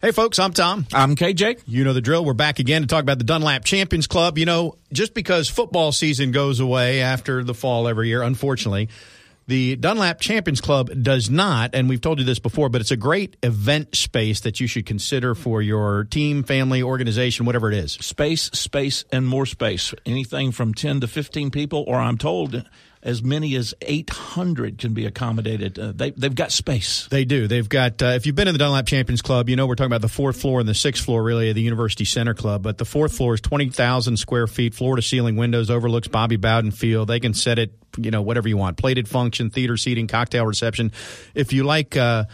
Hey, folks, I'm Tom. I'm KJ. You know the drill. We're back again to talk about the Dunlap Champions Club. You know, just because football season goes away after the fall every year, unfortunately, the Dunlap Champions Club does not, and we've told you this before, but it's a great event space that you should consider for your team, family, organization, whatever it is. Space, space, and more space. Anything from 10 to 15 people, or I'm told as many as 800 can be accommodated. Uh, they, they've got space. They do. They've got, uh, if you've been in the Dunlap Champions Club, you know we're talking about the fourth floor and the sixth floor, really, of the University Center Club. But the fourth floor is 20,000 square feet, floor to ceiling windows, overlooks Bobby Bowden Field. They can set it, you know, whatever you want plated function, theater seating, cocktail reception. If you like uh,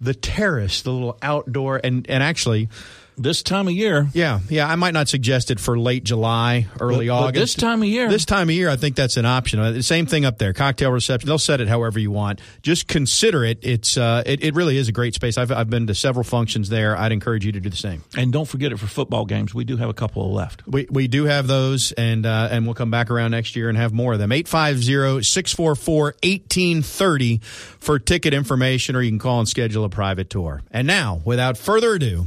the terrace, the little outdoor, and, and actually, this time of year. Yeah, yeah. I might not suggest it for late July, early but, August. But this time of year. This time of year, I think that's an option. Uh, the same thing up there. Cocktail reception. They'll set it however you want. Just consider it. It's uh, it, it really is a great space. I've I've been to several functions there. I'd encourage you to do the same. And don't forget it for football games. We do have a couple left. We we do have those, and uh, and we'll come back around next year and have more of them. 850-644-1830 for ticket information, or you can call and schedule a private tour. And now, without further ado.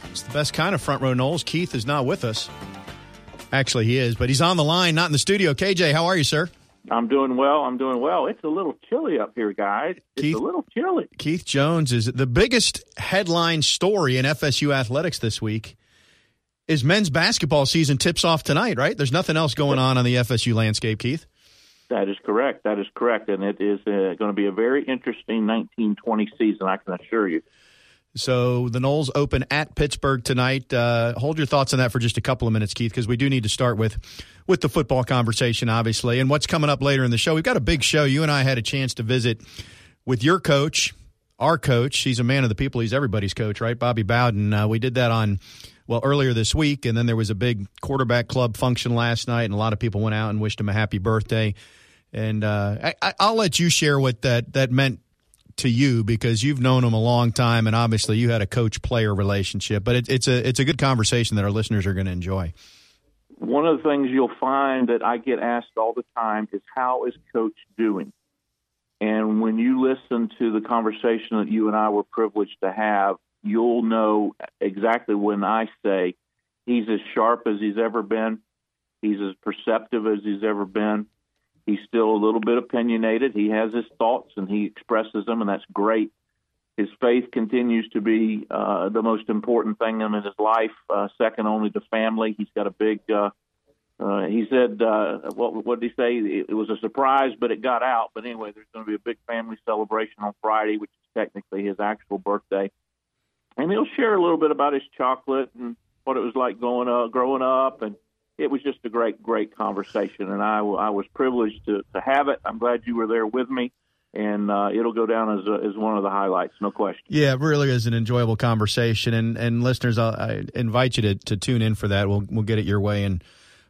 It's the best kind of front row Noles. Keith is not with us. Actually, he is, but he's on the line, not in the studio. KJ, how are you, sir? I'm doing well. I'm doing well. It's a little chilly up here, guys. It's Keith, a little chilly. Keith Jones is the biggest headline story in FSU athletics this week. Is men's basketball season tips off tonight? Right? There's nothing else going on on the FSU landscape, Keith. That is correct. That is correct, and it is uh, going to be a very interesting 1920 season. I can assure you. So the Noles open at Pittsburgh tonight. Uh, hold your thoughts on that for just a couple of minutes, Keith, because we do need to start with with the football conversation, obviously, and what's coming up later in the show. We've got a big show. You and I had a chance to visit with your coach, our coach. He's a man of the people. He's everybody's coach, right? Bobby Bowden. Uh, we did that on well earlier this week, and then there was a big quarterback club function last night, and a lot of people went out and wished him a happy birthday. And uh, I, I'll let you share what that that meant to you because you've known him a long time, and obviously you had a coach player relationship. But it, it's a it's a good conversation that our listeners are going to enjoy. One of the things you'll find that I get asked all the time is how is coach doing? And when you listen to the conversation that you and I were privileged to have, you'll know exactly when I say he's as sharp as he's ever been. He's as perceptive as he's ever been. He's still a little bit opinionated. He has his thoughts and he expresses them, and that's great. His faith continues to be uh, the most important thing in his life, uh, second only to family. He's got a big. Uh, uh, he said, uh, "What what did he say? It, it was a surprise, but it got out." But anyway, there's going to be a big family celebration on Friday, which is technically his actual birthday, and he'll share a little bit about his chocolate and what it was like going up, growing up and it was just a great, great conversation, and I, I was privileged to, to have it. I'm glad you were there with me, and uh, it'll go down as, a, as one of the highlights, no question. Yeah, it really is an enjoyable conversation, and and listeners, I'll, I invite you to, to tune in for that. We'll we'll get it your way, and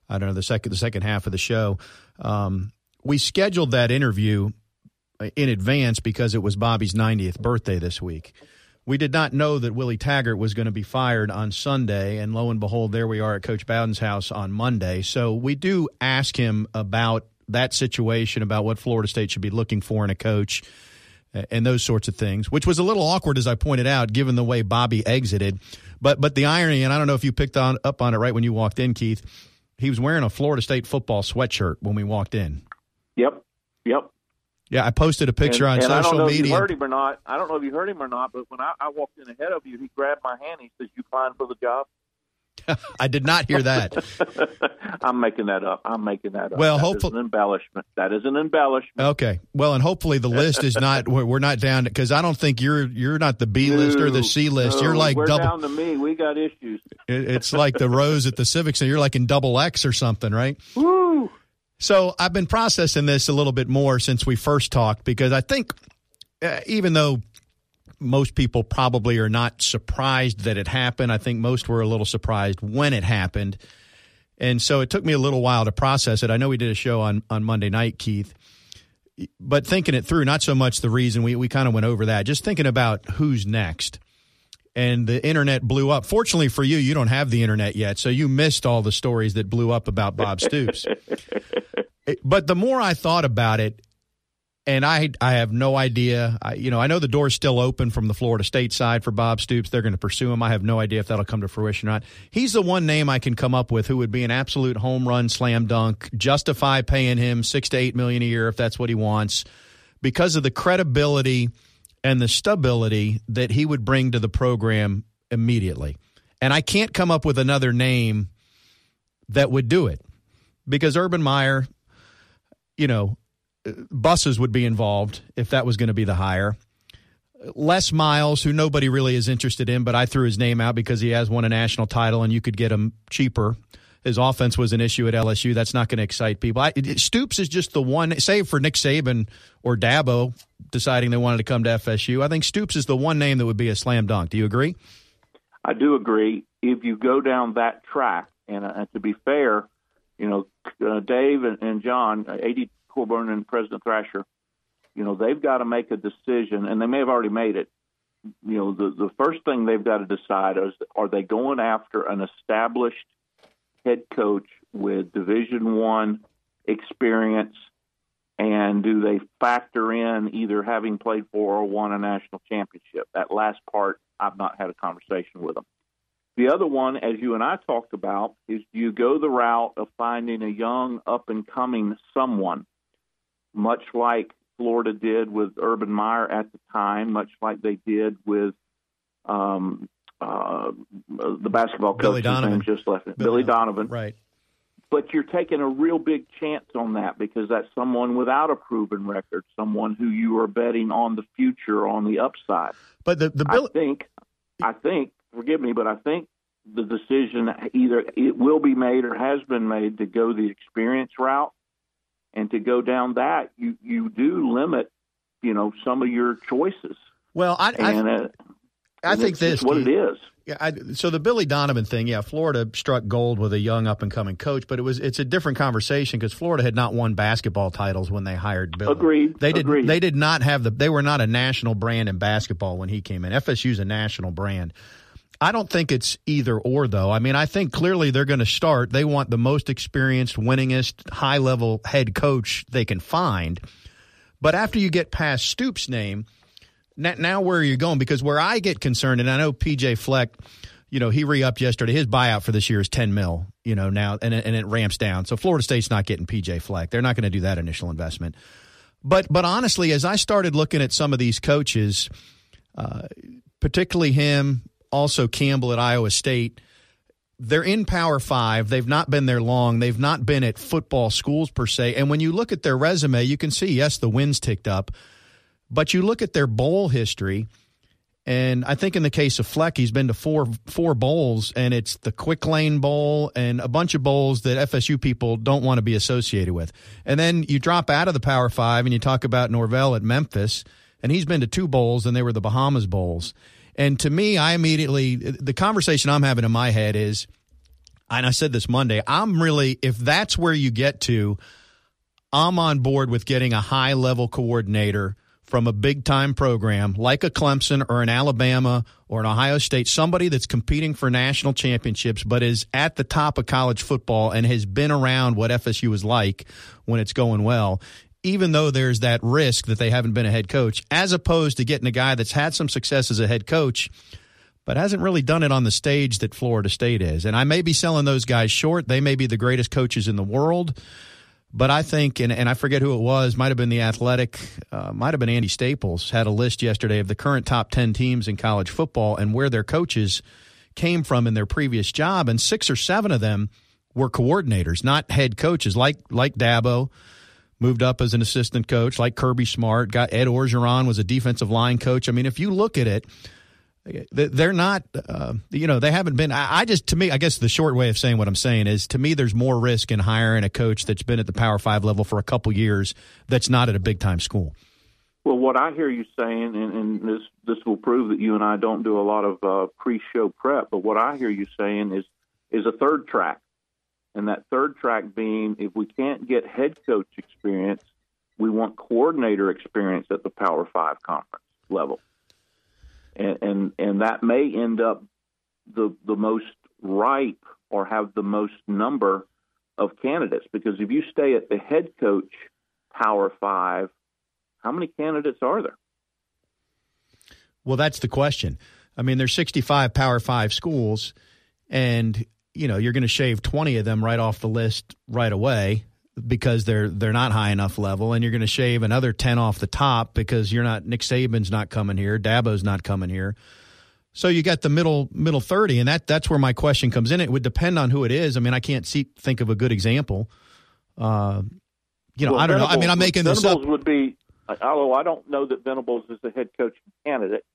I don't know the second the second half of the show. Um, we scheduled that interview in advance because it was Bobby's 90th birthday this week we did not know that Willie Taggart was going to be fired on Sunday, and lo and behold, there we are at Coach Bowden's house on Monday. So we do ask him about that situation, about what Florida State should be looking for in a coach, and those sorts of things, which was a little awkward, as I pointed out, given the way Bobby exited. But but the irony, and I don't know if you picked on up on it right when you walked in, Keith. He was wearing a Florida State football sweatshirt when we walked in. Yep, yep. Yeah, I posted a picture and, on and social I don't know media. You heard him or not? I don't know if you heard him or not, but when I, I walked in ahead of you, he grabbed my hand. He says, "You fine for the job?" I did not hear that. I'm making that up. I'm making that up. Well, that hopefully, an embellishment. That is an embellishment. Okay. Well, and hopefully the list is not. We're not down because I don't think you're you're not the B list or the C list. No, you're like we're double. down to me. We got issues. It's like the rows at the Civic Center. You're like in double X or something, right? Woo. So I've been processing this a little bit more since we first talked because I think uh, even though most people probably are not surprised that it happened. I think most were a little surprised when it happened. And so it took me a little while to process it. I know we did a show on, on Monday night, Keith, but thinking it through, not so much the reason we, we kind of went over that, just thinking about who's next. And the internet blew up. Fortunately for you, you don't have the internet yet, so you missed all the stories that blew up about Bob Stoops. but the more I thought about it, and I I have no idea. I, you know, I know the door's still open from the Florida State side for Bob Stoops. They're going to pursue him. I have no idea if that'll come to fruition or not. He's the one name I can come up with who would be an absolute home run slam dunk, justify paying him six to eight million a year if that's what he wants, because of the credibility and the stability that he would bring to the program immediately. And I can't come up with another name that would do it because Urban Meyer, you know, buses would be involved if that was going to be the hire. Les Miles, who nobody really is interested in, but I threw his name out because he has won a national title and you could get him cheaper. His offense was an issue at LSU. That's not going to excite people. I, Stoops is just the one, save for Nick Saban or Dabo deciding they wanted to come to FSU. I think Stoops is the one name that would be a slam dunk. Do you agree? I do agree. If you go down that track, and, uh, to be fair, you know, uh, Dave and, and John, uh, AD Coburn and President Thrasher, you know, they've got to make a decision, and they may have already made it. You know, the the first thing they've got to decide is are they going after an established head coach with Division One experience, and do they factor in either having played for or won a national championship? That last part, I've not had a conversation with them. The other one, as you and I talked about, is do you go the route of finding a young, up and coming someone much like Florida did with Urban Meyer at the time, much like they did with um, uh, the basketball Billy coach Donovan. just left it, Billy Billy Donovan. Right. But you're taking a real big chance on that because that's someone without a proven record, someone who you are betting on the future, on the upside. But the the Bill- I think, I think, forgive me, but I think the decision either it will be made or has been made to go the experience route and to go down that, you you do limit, you know, some of your choices. well, I I, uh, I and think this what it is. Yeah, I, so the Billy Donovan thing, yeah, Florida struck gold with a young up and coming coach, but it was it's a different conversation because Florida had not won basketball titles when they hired Billy. Agreed, They did. agreed. They did not have the. They were not a national brand in basketball when he came in. FSU's a national brand. I don't think it's either or though. I mean, I think clearly they're going to start. They want the most experienced, winningest, high level head coach they can find. But after you get past Stoops' name, now, where are you going? Because where I get concerned, and I know PJ Fleck, you know, he re upped yesterday. His buyout for this year is ten mil. You know now, and and it ramps down. So Florida State's not getting PJ Fleck. They're not going to do that initial investment. But but honestly, as I started looking at some of these coaches, uh, particularly him, also Campbell at Iowa State, they're in Power Five. They've not been there long. They've not been at football schools per se. And when you look at their resume, you can see yes, the wins ticked up, but you look at their bowl history. And I think in the case of Fleck, he's been to four four bowls, and it's the Quick Lane Bowl and a bunch of bowls that FSU people don't want to be associated with. And then you drop out of the Power Five, and you talk about Norvell at Memphis, and he's been to two bowls, and they were the Bahamas bowls. And to me, I immediately the conversation I'm having in my head is, and I said this Monday, I'm really if that's where you get to, I'm on board with getting a high level coordinator from a big time program like a Clemson or an Alabama or an Ohio State, somebody that's competing for national championships but is at the top of college football and has been around what FSU is like when it's going well. Even though there's that risk that they haven't been a head coach, as opposed to getting a guy that's had some success as a head coach, but hasn't really done it on the stage that Florida State is. And I may be selling those guys short. They may be the greatest coaches in the world. But I think, and, and I forget who it was, might have been the athletic, uh, might have been Andy Staples, had a list yesterday of the current top 10 teams in college football and where their coaches came from in their previous job. And six or seven of them were coordinators, not head coaches, like, like Dabo, moved up as an assistant coach, like Kirby Smart, got Ed Orgeron was a defensive line coach. I mean, if you look at it, they're not, uh, you know, they haven't been. I, just, to me, I guess the short way of saying what I'm saying is to me, there's more risk in hiring a coach that's been at the Power Five level for a couple years that's not at a big time school. Well, what I hear you saying, and, and this this will prove that you and I don't do a lot of uh, pre-show prep, but what I hear you saying is is a third track, and that third track being if we can't get head coach experience, we want coordinator experience at the Power Five conference level, and and, and that may end up the the most ripe or have the most number of candidates because if you stay at the head coach Power Five how many candidates are there? Well, that's the question. I mean, there's 65 Power Five schools, and you know you're going to shave 20 of them right off the list right away because they're they're not high enough level, and you're going to shave another 10 off the top because you're not Nick Saban's not coming here, Dabo's not coming here. So you got the middle middle 30, and that that's where my question comes in. It would depend on who it is. I mean, I can't see think of a good example. Uh, you know, well, I don't Venables, know. I mean, I'm making this up. Would be although I don't know that Venables is the head coach candidate.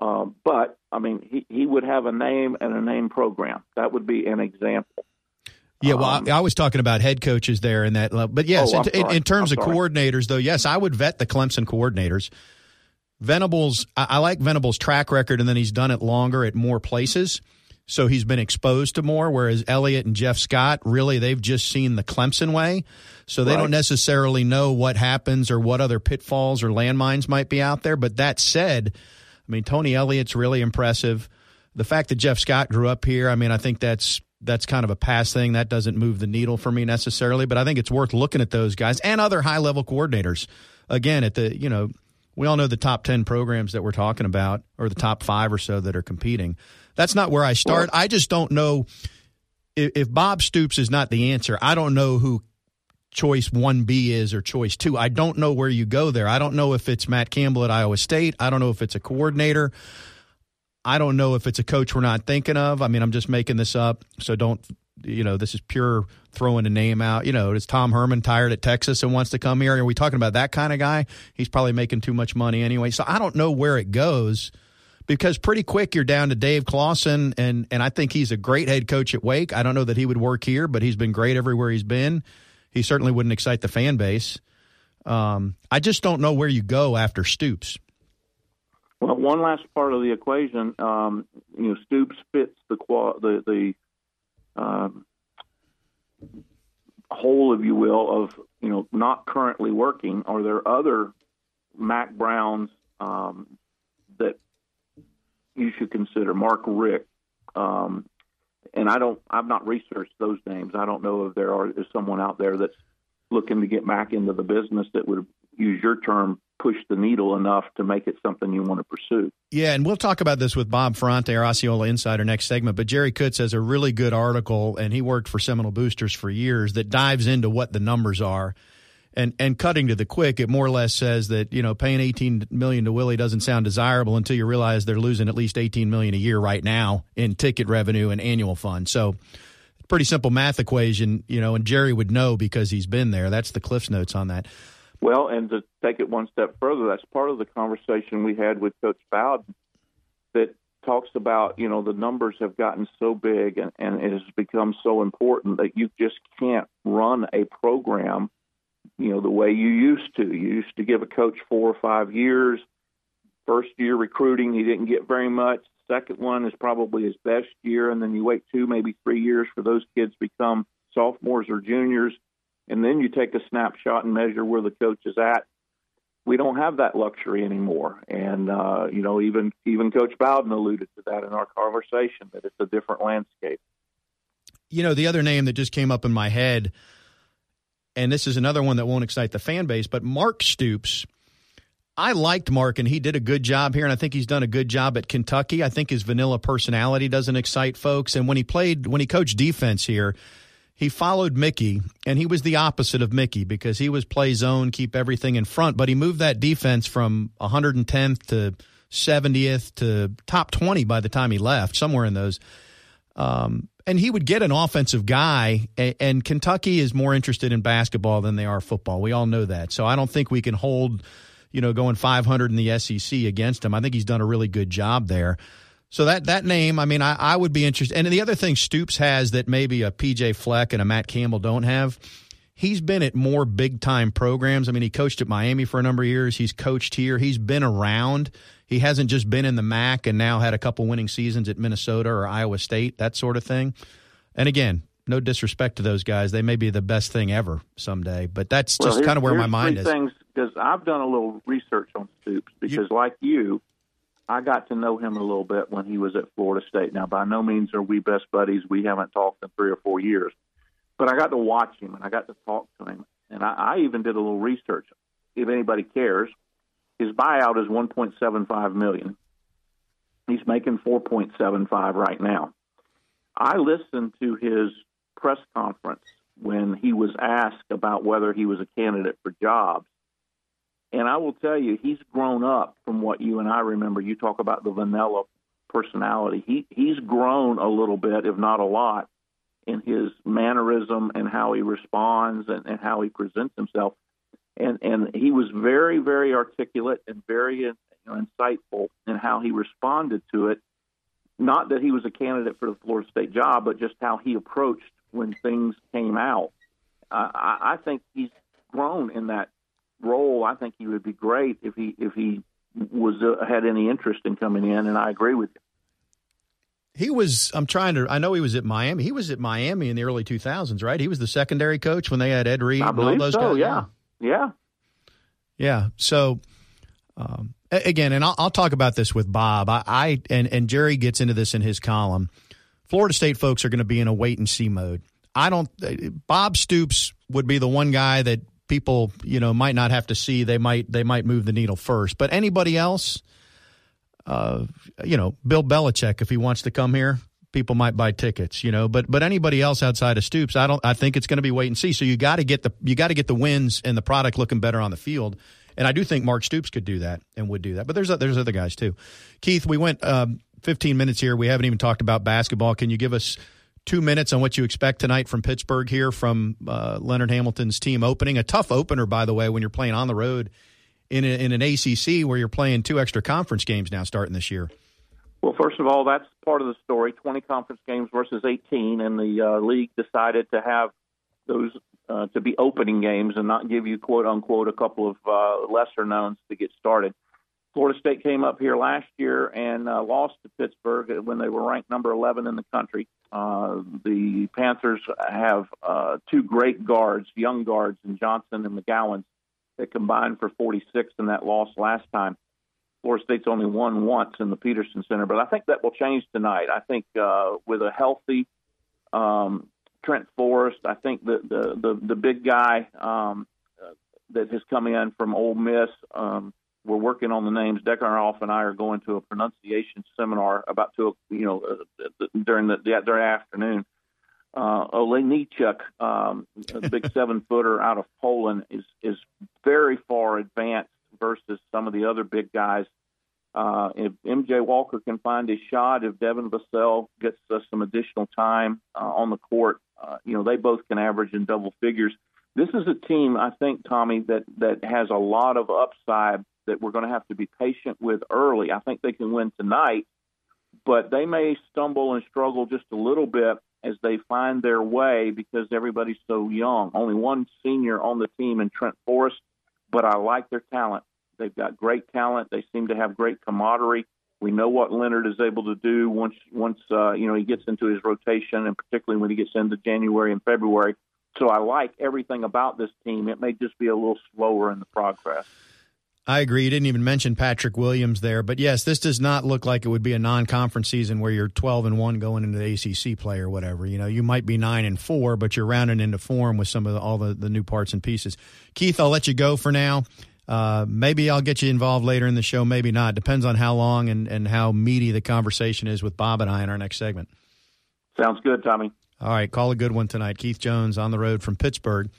Um, but I mean, he, he would have a name and a name program. That would be an example. Yeah, well, um, I, I, was talking about head coaches there in that level. But yes, oh, in, in, terms of coordinators, though, yes, I would vet the Clemson coordinators. Venables, I, I like Venables' track record, and then he's done it longer at more places so he's been exposed to more. Whereas Elliott and Jeff Scott, really, they've just seen the Clemson way, so they right. don't necessarily know what happens or what other pitfalls or landmines might be out there. But that said, I mean, Tony Elliott's really impressive. The fact that Jeff Scott grew up here, I mean, I think that's that's kind of a pass thing. That doesn't move the needle for me necessarily, but I think it's worth looking at those guys and other high level coordinators. Again, at the you know, we all know the top ten programs that we're talking about, or the top five or so that are competing. That's not where I start. I just don't know if, if Bob Stoops is not the answer. I don't know who choice 1B is or choice 2. I don't know where you go there. I don't know if it's Matt Campbell at Iowa State. I don't know if it's a coordinator. I don't know if it's a coach we're not thinking of. I mean, I'm just making this up, so don't you know, this is pure throwing a name out. You know, is Tom Herman tired at Texas and wants to come here? Are we talking about that kind of guy? He's probably making too much money anyway. So I don't know where it goes because pretty quick you're down to Dave Clawson, and and I think he's a great head coach at Wake. I don't know that he would work here, but he's been great everywhere he's been. He certainly wouldn't excite the fan base. Um, I just don't know where you go after Stoops. Well, one last part of the equation, um, you know, Stoops fits the the the um, hole, if you will, of you know not currently working. Are there other Mack Browns um, that you should consider Mark Richt, Um, and I don't, I've not researched those names. I don't know if there are is someone out there that's looking to get back into the business that would use your term push the needle enough to make it something you want to pursue. Yeah, and we'll talk about this with Bob Ferrante, our Osceola insider, next segment. But Jerry Kutz has a really good article, and he worked for Seminole Boosters for years that dives into what the numbers are and and cutting to the quick, it more or less says that you know paying 18 million to Willie doesn't sound desirable until you realize they're losing at least 18 million a year right now in ticket revenue and annual fund. So pretty simple math equation, you know, and Jerry would know because he's been there. That's the Cliff's notes on that. Well, and to take it one step further, that's part of the conversation we had with Coach Bowden that talks about, you know, the numbers have gotten so big and, and it has become so important that you just can't run a program you know, the way you used to. You used to give a coach four or five years. First year recruiting, he didn't get very much. Second one is probably his best year, and then you wait two, maybe three years for those kids become sophomores or juniors, and then you take a snapshot and measure where the coach is at. We don't have that luxury anymore, and uh, you know, even even Coach Bowden alluded to that in our conversation that it's a different landscape. You know, the other name that just came up in my head and this is another one that won't excite the fan base, but Mark Stoops. I liked Mark, and he did a good job here, and I think he's done a good job at Kentucky. I think his vanilla personality doesn't excite folks. And when he played, when he coached defense here, he followed Mickey, and he was the opposite of Mickey because he was play zone, keep everything in front, but he moved that defense from 110th to 70th to top 20 by the time he left, somewhere in those. Um, and he would get an offensive guy, and Kentucky is more interested in basketball than they are football. We all know that. So I don't think we can hold, you know, going 500 in the SEC against him. I think he's done a really good job there. So that that name, I mean, I, I would be interested. And the other thing Stoops has that maybe a PJ Fleck and a Matt Campbell don't have, he's been at more big time programs. I mean, he coached at Miami for a number of years. He's coached here. He's been around. He hasn't just been in the MAC and now had a couple winning seasons at Minnesota or Iowa State, that sort of thing. And again, no disrespect to those guys. They may be the best thing ever someday, but that's just well, kind of where my mind is. Things because I've done a little research on Stoops because, you, like you, I got to know him a little bit when he was at Florida State. Now, by no means are we best buddies. We haven't talked in three or four years, but I got to watch him and I got to talk to him, and I, I even did a little research. If anybody cares, his buyout is 1.75 million. He's making 4.75 right now. I listened to his press conference when he was asked about whether he was a candidate for jobs. And I will tell you, he's grown up from what you and I remember. You talk about the vanilla personality. He he's grown a little bit, if not a lot, in his mannerism and how he responds and, and how he presents himself. And and he was very, very articulate and very you know, insightful in how he responded to it. Not that he was a candidate for the Florida State job, but just how he approached when things came out. Uh, I, I think he's grown in that role. I think he would be great if he if he was uh, had any interest in coming in, and I agree with you. He was. I'm trying to. I know he was at Miami. He was at Miami in the early 2000s, right? He was the secondary coach when they had Ed Reed. I believe and all those so. Guys. Yeah, yeah, yeah. So. Um, again, and I'll, I'll, talk about this with Bob. I, I and and Jerry gets into this in his column. Florida State folks are going to be in a wait and see mode. I don't. Bob Stoops would be the one guy that people you know might not have to see. They might they might move the needle first. But anybody else, uh, you know, Bill Belichick, if he wants to come here, people might buy tickets. You know, but but anybody else outside of Stoops, I don't. I think it's going to be wait and see. So you got to get the you got to get the wins and the product looking better on the field. And I do think Mark Stoops could do that and would do that. But there's there's other guys too. Keith, we went. Um, 15 minutes here. We haven't even talked about basketball. Can you give us two minutes on what you expect tonight from Pittsburgh here from uh, Leonard Hamilton's team opening? A tough opener, by the way, when you're playing on the road in, a, in an ACC where you're playing two extra conference games now starting this year. Well, first of all, that's part of the story 20 conference games versus 18, and the uh, league decided to have those uh, to be opening games and not give you, quote unquote, a couple of uh, lesser knowns to get started. Florida State came up here last year and uh, lost to Pittsburgh when they were ranked number 11 in the country. Uh, the Panthers have uh, two great guards, young guards, in Johnson and McGowan, that combined for 46 in that loss last time. Florida State's only won once in the Petersen Center, but I think that will change tonight. I think uh, with a healthy um, Trent Forrest, I think the the the, the big guy um, uh, that has come in from Ole Miss. Um, we're working on the names. Deckerhoff and I are going to a pronunciation seminar about to you know uh, during the, the during afternoon. Uh, Olejniczak, um, a big seven footer out of Poland, is is very far advanced versus some of the other big guys. Uh, if MJ Walker can find his shot, if Devin Vassell gets us some additional time uh, on the court, uh, you know they both can average in double figures. This is a team, I think, Tommy, that that has a lot of upside that we're going to have to be patient with early. I think they can win tonight, but they may stumble and struggle just a little bit as they find their way because everybody's so young. Only one senior on the team in Trent Forrest, but I like their talent. They've got great talent. They seem to have great camaraderie. We know what Leonard is able to do once once uh, you know he gets into his rotation, and particularly when he gets into January and February. So I like everything about this team. It may just be a little slower in the progress. I agree. You didn't even mention Patrick Williams there, but yes, this does not look like it would be a non-conference season where you're 12 and one going into the ACC play or whatever. You know, you might be nine and four, but you're rounding into form with some of the, all the, the new parts and pieces. Keith, I'll let you go for now. Uh, maybe I'll get you involved later in the show. Maybe not. Depends on how long and, and how meaty the conversation is with Bob and I in our next segment. Sounds good, Tommy. All right, call a good one tonight. Keith Jones on the road from Pittsburgh.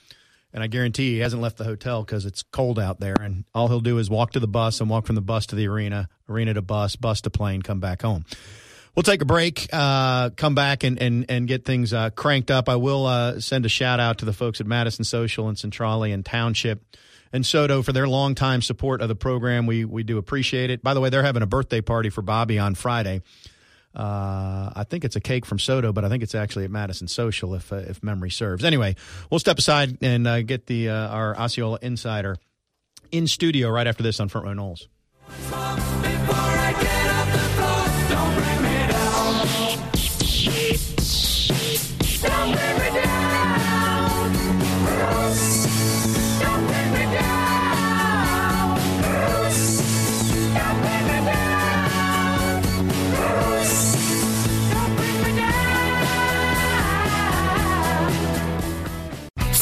And I guarantee he hasn't left the hotel because it's cold out there. And all he'll do is walk to the bus and walk from the bus to the arena, arena to bus, bus to plane, come back home. We'll take a break, uh, come back and, and, and get things uh, cranked up. I will uh, send a shout out to the folks at Madison Social and Centrale and Township and Soto for their longtime support of the program. We, we do appreciate it. By the way, they're having a birthday party for Bobby on Friday. Uh, I think it's a cake from Soto, but I think it's actually at Madison Social, if uh, if memory serves. Anyway, we'll step aside and uh, get the uh, our Osceola insider in studio right after this on Front Row Noles.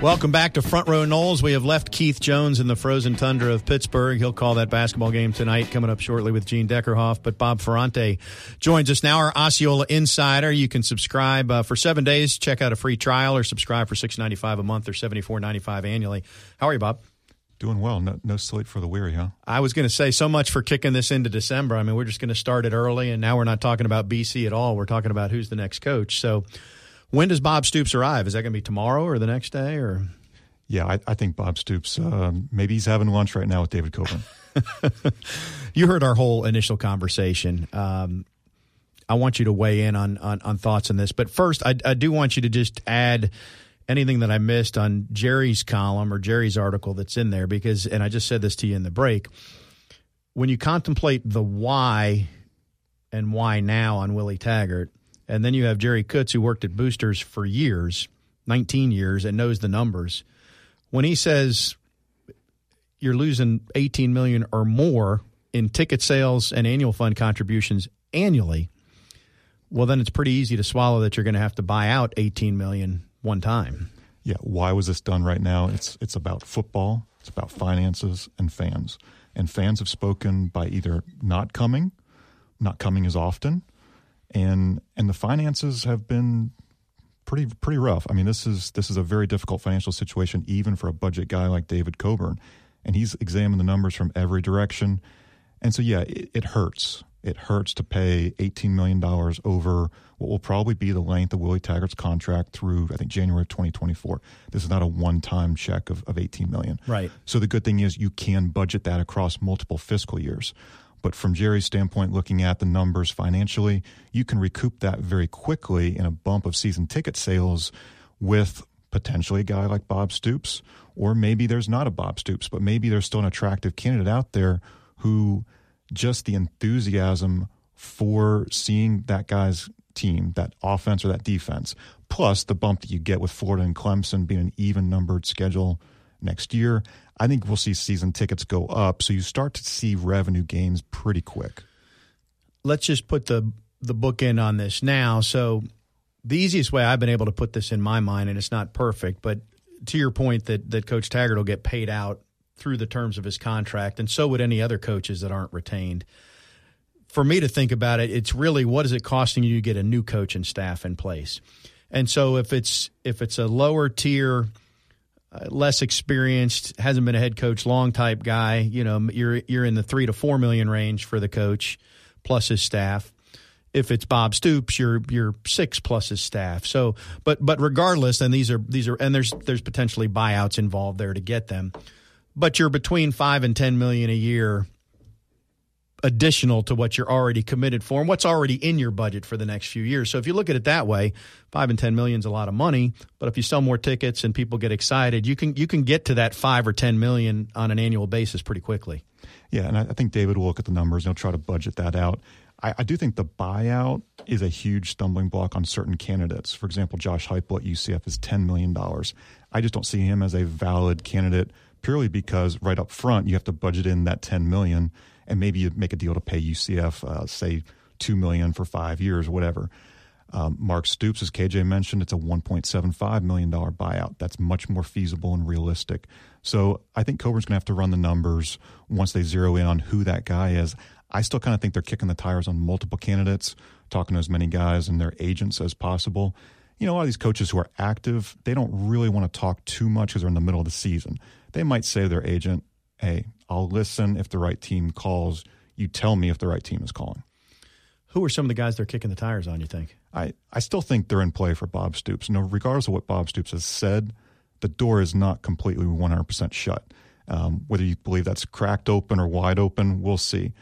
Welcome back to Front Row Noles. We have left Keith Jones in the frozen tundra of Pittsburgh. He'll call that basketball game tonight, coming up shortly with Gene Deckerhoff. But Bob Ferrante joins us now, our Osceola insider. You can subscribe uh, for seven days. Check out a free trial or subscribe for six ninety five a month or seventy four ninety five annually. How are you, Bob? Doing well. No, no sleep for the weary, huh? I was going to say so much for kicking this into December. I mean, we're just going to start it early, and now we're not talking about BC at all. We're talking about who's the next coach. So when does Bob Stoops arrive? Is that going to be tomorrow or the next day or? Yeah, I, I think Bob Stoops. Uh, maybe he's having lunch right now with David Coburn. you heard our whole initial conversation. Um, I want you to weigh in on, on, on thoughts on this, but first, I, I do want you to just add anything that I missed on Jerry's column or Jerry's article that's in there because, and I just said this to you in the break. When you contemplate the why and why now on Willie Taggart, and then you have Jerry Kutz, who worked at Boosters for years, 19 years, and knows the numbers. When he says you're losing 18 million or more in ticket sales and annual fund contributions annually, well, then it's pretty easy to swallow that you're going to have to buy out 18 million one time. Yeah. Why was this done right now? It's it's about football. It's about finances and fans. And fans have spoken by either not coming, not coming as often, and and the finances have been pretty pretty rough. I mean, this is this is a very difficult financial situation, even for a budget guy like David Coburn, and he's examined the numbers from every direction, and so yeah, it, it hurts. It hurts to pay eighteen million dollars over what will probably be the length of Willie Taggart's contract through I think January of twenty twenty four. This is not a one time check of, of eighteen million. Right. So the good thing is you can budget that across multiple fiscal years. But from Jerry's standpoint, looking at the numbers financially, you can recoup that very quickly in a bump of season ticket sales with potentially a guy like Bob Stoops, or maybe there's not a Bob Stoops, but maybe there's still an attractive candidate out there who just the enthusiasm for seeing that guy's team, that offense or that defense, plus the bump that you get with Florida and Clemson being an even numbered schedule next year. I think we'll see season tickets go up. So you start to see revenue gains pretty quick. Let's just put the the book in on this now. So the easiest way I've been able to put this in my mind, and it's not perfect, but to your point that that Coach Taggart will get paid out through the terms of his contract, and so would any other coaches that aren't retained. For me to think about it, it's really what is it costing you to get a new coach and staff in place? And so if it's if it's a lower tier uh, less experienced, hasn't been a head coach long type guy, you know, you're you're in the three to four million range for the coach plus his staff. If it's Bob Stoops, you're you're six plus his staff. So, but but regardless, and these are these are and there's there's potentially buyouts involved there to get them, but you're between five and ten million a year additional to what you're already committed for and what's already in your budget for the next few years. So if you look at it that way, five and ten million is a lot of money. But if you sell more tickets and people get excited, you can you can get to that five or ten million on an annual basis pretty quickly. Yeah, and I, think David will look at the numbers and he'll try to budget that out. I, I, do think the buyout is a huge stumbling block on certain candidates. For example, Josh Heupel at UCF is ten million dollars. I just don't see him as a valid candidate purely because right up front you have to budget in that ten million million and maybe you make a deal to pay UCF, uh, say, two million for five years, whatever. Um, Mark Stoops, as KJ mentioned, it's a $1.75 million buyout. That's much more feasible and realistic. So I think Coburn's going to have to run the numbers once they zero in on who that guy is. I still kind of think they're kicking the tires on multiple candidates, talking to as many guys and their agents as possible. You know, a lot of these coaches who are active, they don't really want to talk too much because they're in the middle of the season. they might say to their agent, "Hey, I'll listen if the right team calls. You tell me if the right team is calling." Who are some of the guys they're kicking the tires on? You think? I, I still think they're in play for Bob Stoops. No, regardless of what Bob Stoops has said, the door is not completely 100% shut. Um, whether you believe that's cracked open or wide open, we'll see.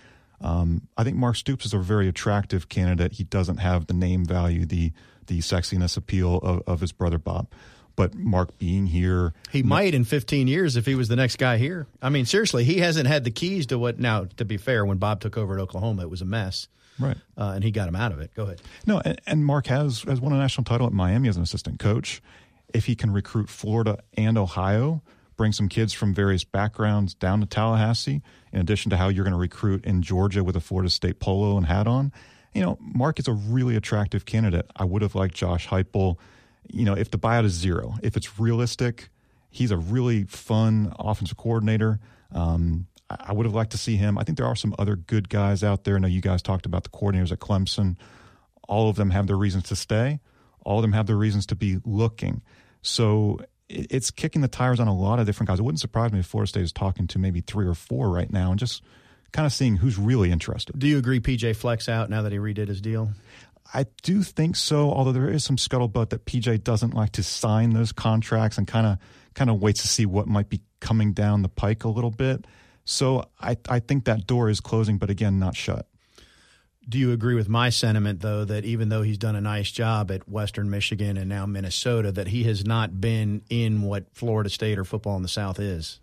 Um, I think Mark Stoops is a very attractive candidate. He doesn't have the name value, the the sexiness appeal of, of his brother Bob. But Mark being here, he might in 15 years if he was the next guy here. I mean, seriously, he hasn't had the keys to what. Now, to be fair, when Bob took over at Oklahoma, it was a mess, right? Uh, and he got him out of it. Go ahead. No, and, and Mark has has won a national title at Miami as an assistant coach. If he can recruit Florida and Ohio, bring some kids from various backgrounds down to Tallahassee, in addition to how you're going to recruit in Georgia with a Florida State polo and hat on. You know, Mark is a really attractive candidate. I would have liked Josh Heupel you know, if the buyout is zero, if it's realistic, he's a really fun offensive coordinator. Um, I, would have liked to see him. I think there are some other good guys out there. I know you guys talked about the coordinators at Clemson. All of them have their reasons to stay. All of them have their reasons to be looking. So it, it's kicking the tires on a lot of different guys. It wouldn't surprise me if Florida State is talking to maybe three or four right now and just kind of seeing who's really interested. Do you agree PJ Fleck's out now that he redid his deal? I do think so, although there is some scuttlebutt that PJ doesn't like to sign those contracts and kind of kind of waits to see what might be coming down the pike a little bit. So I I think that door is closing, but again, not shut. Do you agree with my sentiment though that even though he's done a nice job at Western Michigan and now Minnesota, that he has not been in what Florida State or football in the South is,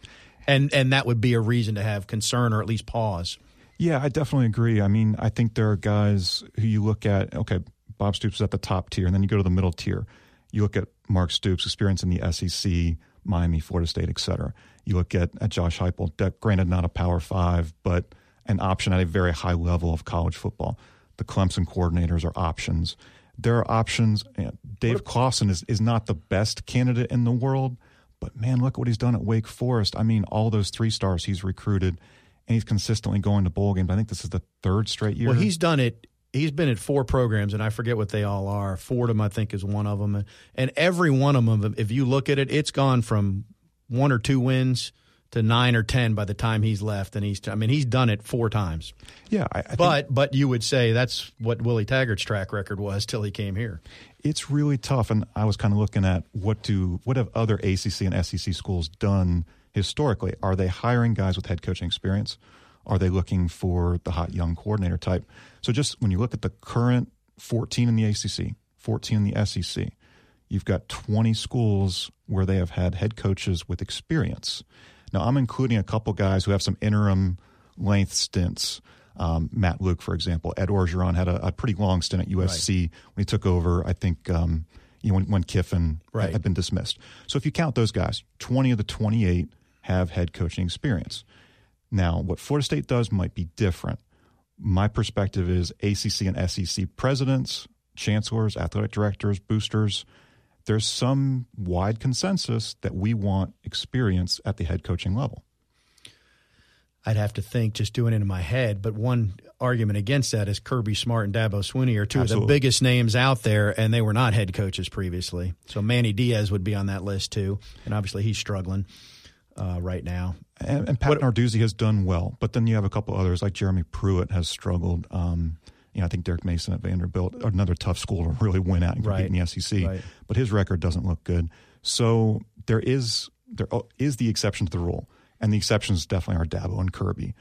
and and that would be a reason to have concern or at least pause. Yeah, I definitely agree. I mean, I think there are guys who you look at, okay, Bob Stoops is at the top tier, and then you go to the middle tier. You look at Mark Stoops' experience in the SEC, Miami, Florida State, et cetera. You look at, at Josh Heupel, granted not a power five, but an option at a very high level of college football. The Clemson coordinators are options. There are options. Dave Clawson is, is not the best candidate in the world, but man, look at what he's done at Wake Forest. I mean, all those three stars he's recruited – and he's consistently going to bowl games. I think this is the third straight year. Well, he's done it. He's been at four programs, and I forget what they all are. Fordham, I think, is one of them. And every one of them, if you look at it, it's gone from one or two wins to nine or ten by the time he's left. And he's, I mean, he's done it four times. Yeah, I, I but think, but you would say that's what Willie Taggart's track record was till he came here. It's really tough, and I was kind of looking at what do what have other ACC and SEC schools done historically. Are they hiring guys with head coaching experience? Are they looking for the hot young coordinator type? So just when you look at the current 14 in the ACC, 14 in the SEC, you've got 20 schools where they have had head coaches with experience. Now, I'm including a couple guys who have some interim length stints. Um, Matt Luke, for example. Ed Orgeron had a, a pretty long stint at USC right. when he took over. I think um, you know, when, when Kiffin right. had been dismissed. So if you count those guys, 20 of the 28 have head coaching experience. Now, what Florida State does might be different. My perspective is ACC and SEC presidents, chancellors, athletic directors, boosters. There's some wide consensus that we want experience at the head coaching level. I'd have to think just doing it in my head, but one argument against that is Kirby Smart and Dabo Swinney are two Absolutely. of the biggest names out there, and they were not head coaches previously. So Manny Diaz would be on that list too, and obviously he's struggling uh, right now. And, and Pat what, Narduzzi has done well, but then you have a couple others like Jeremy Pruitt has struggled. Um, you know, I think Derek Mason at Vanderbilt, another tough school to really win out and compete right. in the SEC, right. but his record doesn't look good. So there is there is the exception to the rule, and the exceptions definitely are Dabo and Kirby.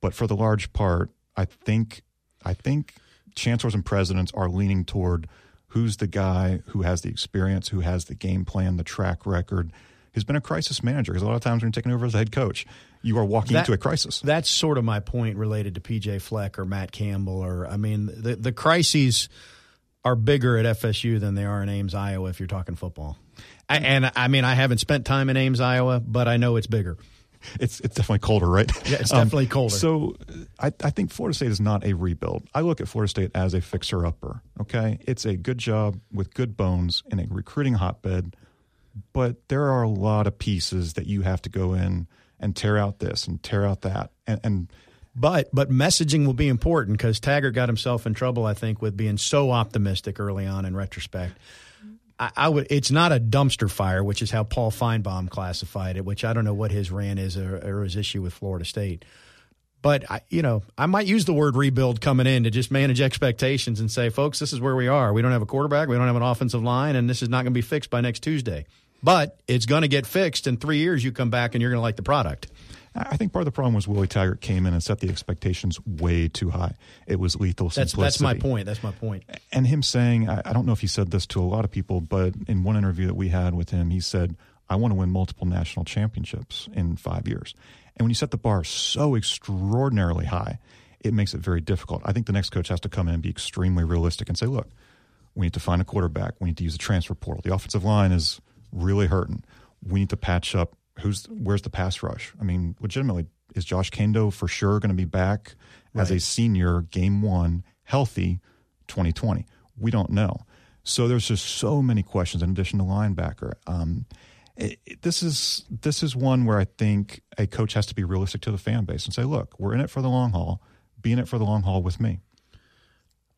But for the large part, I think I think chancellors and presidents are leaning toward who's the guy who has the experience, who has the game plan, the track record, who's been a crisis manager. Because a lot of times when you're taking over as a head coach, you are walking that, into a crisis. That's sort of my point related to PJ Fleck or Matt Campbell. Or I mean, the the crises are bigger at FSU than they are in Ames, Iowa. If you're talking football, I, and I mean, I haven't spent time in Ames, Iowa, but I know it's bigger. It's it's definitely colder, right? Yeah, it's definitely um, colder. So I, I think Florida State is not a rebuild. I look at Florida State as a fixer upper. Okay, it's a good job with good bones in a recruiting hotbed but there are a lot of pieces that you have to go in and tear out this and tear out that and, and but but messaging will be important because Taggart got himself in trouble, I think, with being so optimistic early on in retrospect. I, I, would. It's not a dumpster fire, which is how Paul Finebaum classified it. Which I don't know what his rant is or, or his issue with Florida State. But I, you know, I might use the word rebuild coming in to just manage expectations and say, folks, this is where we are. We don't have a quarterback, we don't have an offensive line, and this is not going to be fixed by next Tuesday. But it's going to get fixed in three years. You come back and you're going to like the product. I think part of the problem was Willie Taggart came in and set the expectations way too high. It was lethal that's, simplicity. That's my point. That's my point. And him saying, I, I don't know if he said this to a lot of people, but in one interview that we had with him, he said, I want to win multiple national championships in five years. And when you set the bar so extraordinarily high, it makes it very difficult. I think the next coach has to come in and be extremely realistic and say, look, we need to find a quarterback. We need to use the transfer portal. The offensive line is really hurting. We need to patch up who's where's the pass rush? I mean, legitimately, is Josh Kaindoh for sure going to be back right. as a senior game one healthy 2020? We don't know. So there's just so many questions in addition to linebacker. Um, it, it, this is this is one where I think a coach has to be realistic to the fan base and say, look, we're in it for the long haul. Be in it for the long haul with me.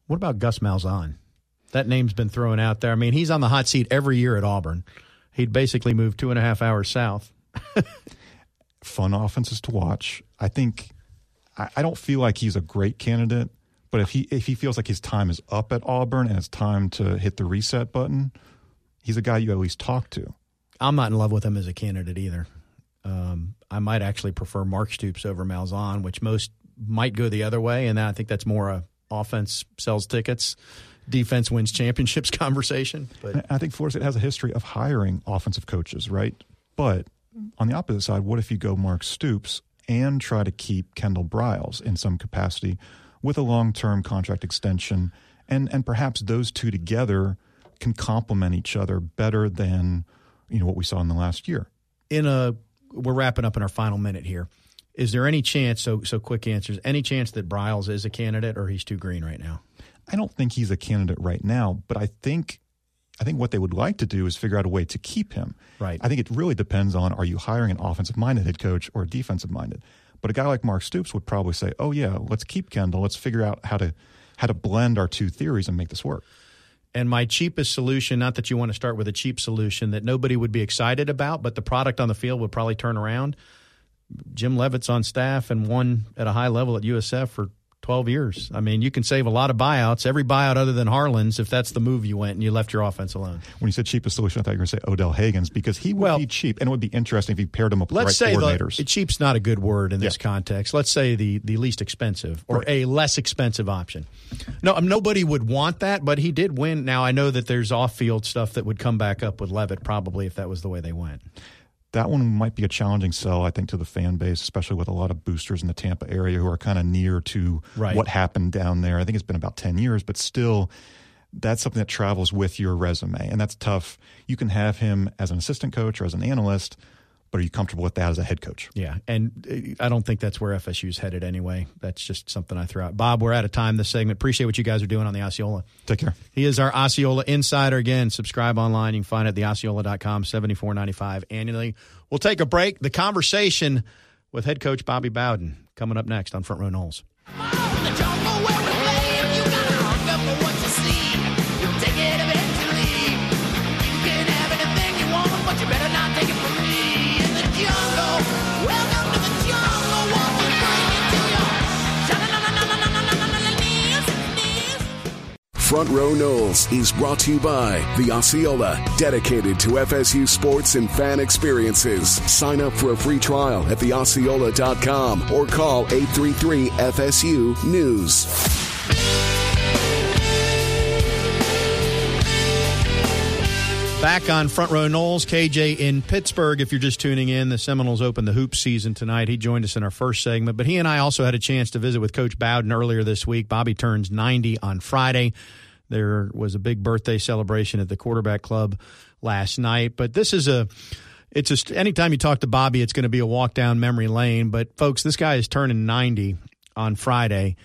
What about Gus Malzahn? That name's been thrown out there. I mean, he's on the hot seat every year at Auburn. He'd basically move two and a half hours south. Fun offenses to watch. I think I, I don't feel like he's a great candidate, but if he if he feels like his time is up at Auburn and it's time to hit the reset button, he's a guy you at least talk to. I'm not in love with him as a candidate either. Um, I might actually prefer Mark Stoops over Malzahn, which most might go the other way, and I think that's more a offense sells tickets, defense wins championships conversation. But I think Florida State has a history of hiring offensive coaches, right? But on the opposite side, what if you go Mark Stoops and try to keep Kendall Briles in some capacity with a long term contract extension, and and perhaps those two together can complement each other better than you know what we saw in the last year. In a we're wrapping up in our final minute here. Is there any chance? So so quick answers. Any chance that Briles is a candidate, or he's too green right now? I don't think he's a candidate right now, but I think I think what they would like to do is figure out a way to keep him. Right. I think it really depends on are you hiring an offensive minded head coach or a defensive minded. But a guy like Mark Stoops would probably say, "Oh yeah, let's keep Kendall. Let's figure out how to how to blend our two theories and make this work." And my cheapest solution, not that you want to start with a cheap solution that nobody would be excited about, but the product on the field would probably turn around. Jim Leavitt's on staff and won at a high level at USF for 12 years. I mean, you can save a lot of buyouts, every buyout other than Harlon's, if that's the move you went and you left your offense alone. When you said cheapest solution, I thought you were going to say Odell Haggins because he would well, be cheap, and it would be interesting if you paired him up with let's the right say coordinators. The, cheap's not a good word in this yeah. context. Let's say the, the least expensive or right. a less expensive option. No, um, nobody would want that, but he did win. Now, I know that there's off field stuff that would come back up with Leavitt probably if that was the way they went that one might be a challenging sell, I think, to the fan base, especially with a lot of boosters in the Tampa area who are kind of near to right. what happened down there. I think it's been about 10 years, but still, that's something that travels with your resume. And that's tough. You can have him as an assistant coach or as an analyst, but are you comfortable with that as a head coach? Yeah, and uh, I don't think that's where FSU's headed anyway. That's just something I threw out. Bob, we're out of time this segment. Appreciate what you guys are doing on the Osceola. Take care. He is our Osceola insider. Again, subscribe online. You can find it at theosceola.com, seventy four ninety five annually. We'll take a break. The conversation with head coach Bobby Bowden coming up next on Front Row Noles. Front Row Noles is brought to you by the Osceola, dedicated to FSU sports and fan experiences. Sign up for a free trial at theosceola.com or call 833 FSU News. Back on Front Row Noles, KJ in Pittsburgh. If you're just tuning in, the Seminoles open the hoop season tonight. He joined us in our first segment, but he and I also had a chance to visit with Coach Bowden earlier this week. Bobby turns 90 on Friday. There was a big birthday celebration at the quarterback club last night. But this is a it's just anytime you talk to Bobby, it's going to be a walk down memory lane. But folks, this guy is turning 90 on Friday.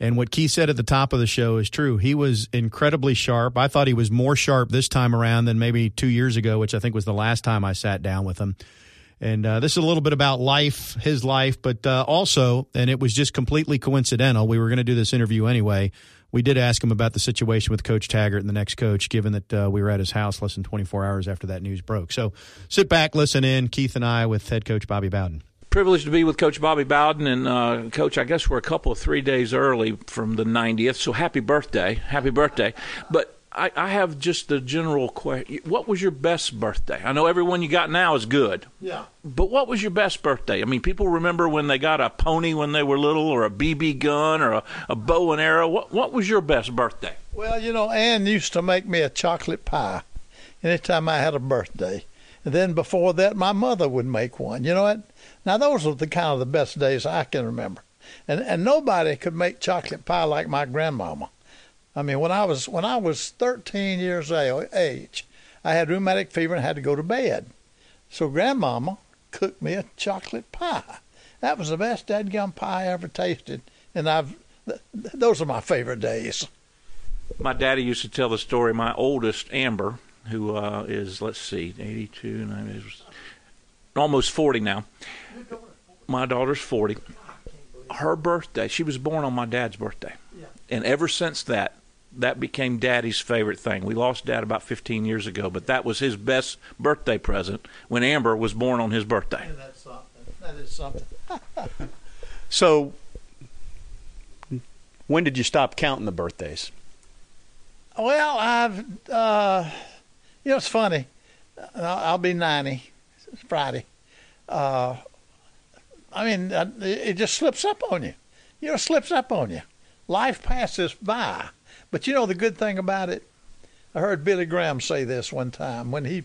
And what Keith said at the top of the show is true. He was incredibly sharp. I thought he was more sharp this time around than maybe two years ago, which I think was the last time I sat down with him. And uh, this is a little bit about life, his life, but uh, also, and it was just completely coincidental. We were going to do this interview anyway we did ask him about the situation with Coach Taggart and the next coach, given that uh, we were at his house less than 24 hours after that news broke. So sit back, listen in. Keith and I with head coach Bobby Bowden. Privileged to be with Coach Bobby Bowden. And, uh, Coach, I guess we're a couple of three days early from the 90th. So happy birthday. Happy birthday. But I, I have just the general question. What was your best birthday? I know everyone you got now is good. Yeah. But what was your best birthday? I mean, people remember when they got a pony when they were little, or a BB gun, or a, a bow and arrow. What What was your best birthday? Well, you know, Ann used to make me a chocolate pie anytime I had a birthday. And then before that, my mother would make one. You know what? Now, those were the kind of the best days I can remember. And, and nobody could make chocolate pie like my grandmama. I mean, when I was when I was 13 years age, I had rheumatic fever and had to go to bed. So grandmama cooked me a chocolate pie. That was the best dadgum pie I ever tasted, and I've th- those are my favorite days. My daddy used to tell the story. My oldest, Amber, who uh, is let's see, 82, 90, almost 40 now. My daughter's 40. Her birthday, she was born on my dad's birthday. And ever since that, that became Daddy's favorite thing. We lost Dad about 15 years ago, but that was his best birthday present when Amber was born on his birthday. That's something. That is something. So, when did you stop counting the birthdays? Well, I've, uh, you know, it's funny. I'll, I'll be 90 Friday. Uh, I mean, uh, it just slips up on you. You know, it slips up on you. Life passes by. But you know the good thing about it? I heard Billy Graham say this one time when he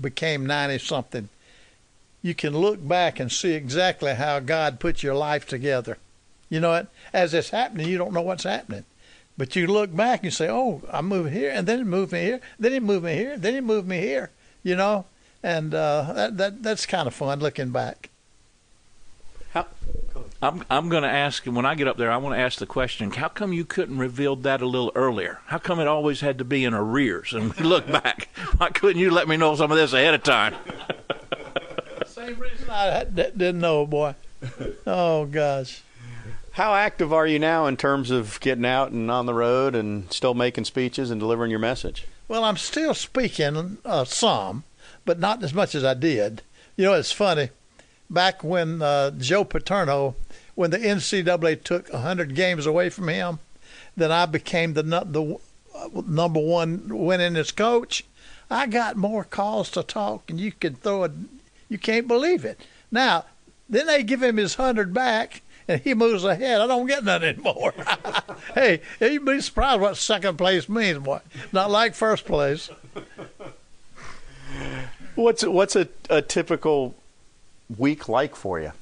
became 90 something. You can look back and see exactly how God put your life together. You know what? As it's happening, you don't know what's happening. But you look back and say, "Oh, I'm moving here, and then it moved me here, then it moved me here, then it moved me here." You know, and uh, that that that's kind of fun looking back. How, I'm I'm going to ask when I get up there. I want to ask the question: How come you couldn't reveal that a little earlier? How come it always had to be in arrears? And we look back, why couldn't you let me know some of this ahead of time? Same reason I d- didn't know, boy. Oh gosh. how active are you now in terms of getting out and on the road and still making speeches and delivering your message? Well, I'm still speaking uh, some, but not as much as I did. You know, it's funny. Back when uh, Joe Paterno, when the NCAA took 100 games away from him, then I became the the uh, number one winningest coach. I got more calls to talk, and you can throw it. You can't believe it. Now, then they give him his hundred back, and he moves ahead. I don't get none anymore. hey, you'd be surprised what second place means, boy. Not like first place. What's what's a, a typical week like for you?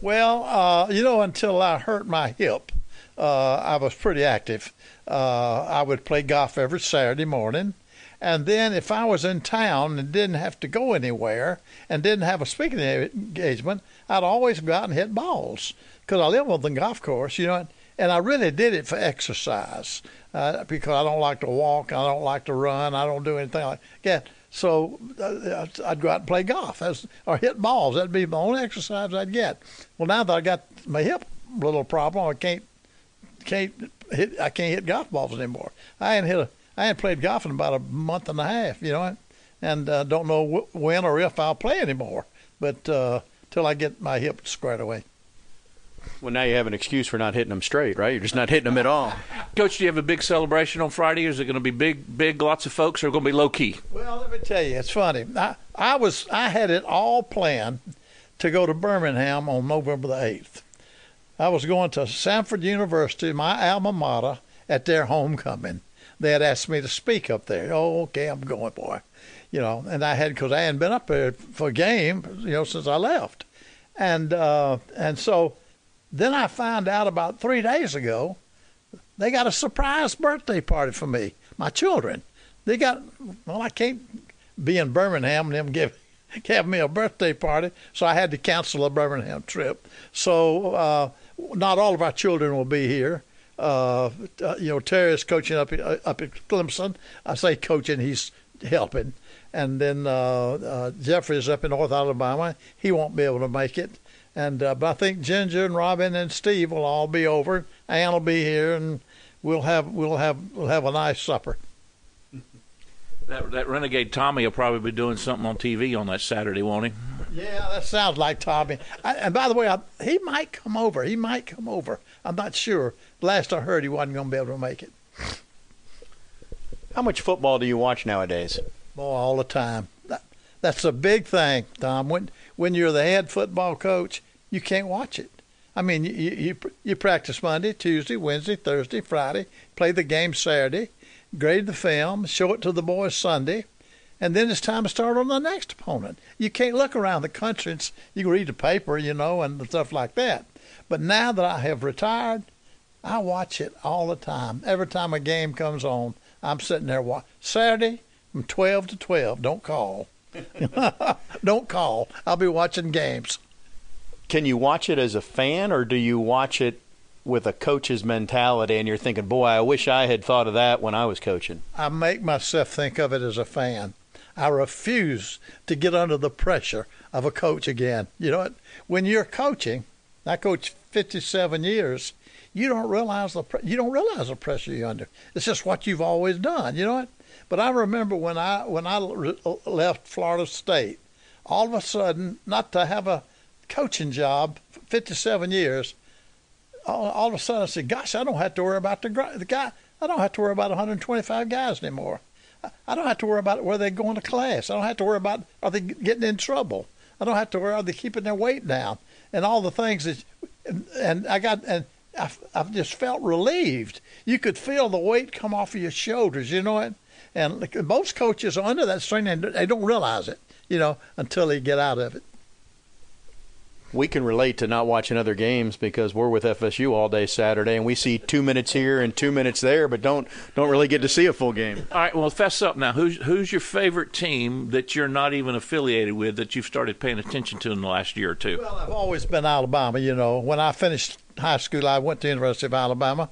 Well, uh, you know, until I hurt my hip, uh, I was pretty active. Uh, I would play golf every Saturday morning. And then if I was in town and didn't have to go anywhere and didn't have a speaking engagement, I'd always go out and hit balls because I live on the golf course, you know. And I really did it for exercise uh, because I don't like to walk, I don't like to run, I don't do anything like that. So uh, I'd go out and play golf or hit balls. That'd be the only exercise I'd get. Well, now that I got my hip little problem, I can't can't hit. I can't hit golf balls anymore. I ain't hit a. I ain't played golf in about a month and a half. You know, and uh, don't know wh- when or if I'll play anymore. But uh, till I get my hip squared away. Well, now you have an excuse for not hitting them straight, right? You're just not hitting them at all. Coach, do you have a big celebration on Friday? Is it going to be big, big, lots of folks, or going to be low key? Well, let me tell you, it's funny. I, I was I had it all planned to go to Birmingham on November the eighth. I was going to Samford University, my alma mater, at their homecoming. They had asked me to speak up there. Oh, okay, I'm going, boy. You know, and I had because I hadn't been up there for a game, you know, since I left, and uh, and so then I found out about three days ago they got a surprise birthday party for me, my children. They got well, I can't be in Birmingham and them give have me a birthday party, so I had to cancel a Birmingham trip. So uh, not all of our children will be here. Uh, uh, you know, Terry is coaching up up at Clemson. I say coaching, he's helping. And then uh, uh, Jeffrey is up in North Alabama. He won't be able to make it. And uh, but I think Ginger and Robin and Steve will all be over. Ann will be here, and we'll have we'll have we'll have a nice supper. That, that renegade Tommy will probably be doing something on TV on that Saturday, won't he? Yeah, that sounds like Tommy. I, and by the way, I, he might come over. He might come over. I'm not sure. Last I heard, he wasn't going to be able to make it. How much football do you watch nowadays? Boy, all the time. That, that's a big thing, Tom. When when you're the head football coach, you can't watch it. I mean, you you, you practice Monday, Tuesday, Wednesday, Thursday, Friday, play the game Saturday, grade the film, show it to the boys Sunday, and then it's time to start on the next opponent. You can't look around the country. It's, you can read the paper, you know, and stuff like that. But now that I have retired, I watch it all the time. Every time a game comes on, I'm sitting there watching. Saturday from 12 to 12. Don't call. Don't call. I'll be watching games. Can you watch it as a fan, or do you watch it with a coach's mentality and you're thinking, boy, I wish I had thought of that when I was coaching? I make myself think of it as a fan. I refuse to get under the pressure of a coach again. You know what? When you're coaching, I coached 57 years. You don't realize the you don't realize the pressure you're under. It's just what you've always done. You know what? But I remember when I when I left Florida State, all of a sudden, not to have a coaching job, 57 years, all, all of a sudden I said, "Gosh, I don't have to worry about the the guy. I don't have to worry about 125 guys anymore. I don't have to worry about where they're going to class. I don't have to worry about are they getting in trouble. I don't have to worry are they keeping their weight down and all the things that. And, and I got and I, I just felt relieved. You could feel the weight come off of your shoulders. You know what? And most coaches are under that strain and they don't realize it. You know until they get out of it we can relate to not watching other games because we're with FSU all day Saturday, and we see two minutes here and two minutes there, but don't don't really get to see a full game. All right, well, fess up now. Who's who's your favorite team that you're not even affiliated with that you've started paying attention to in the last year or two? Well, I've always been Alabama. You know, when I finished high school, I went to University of Alabama,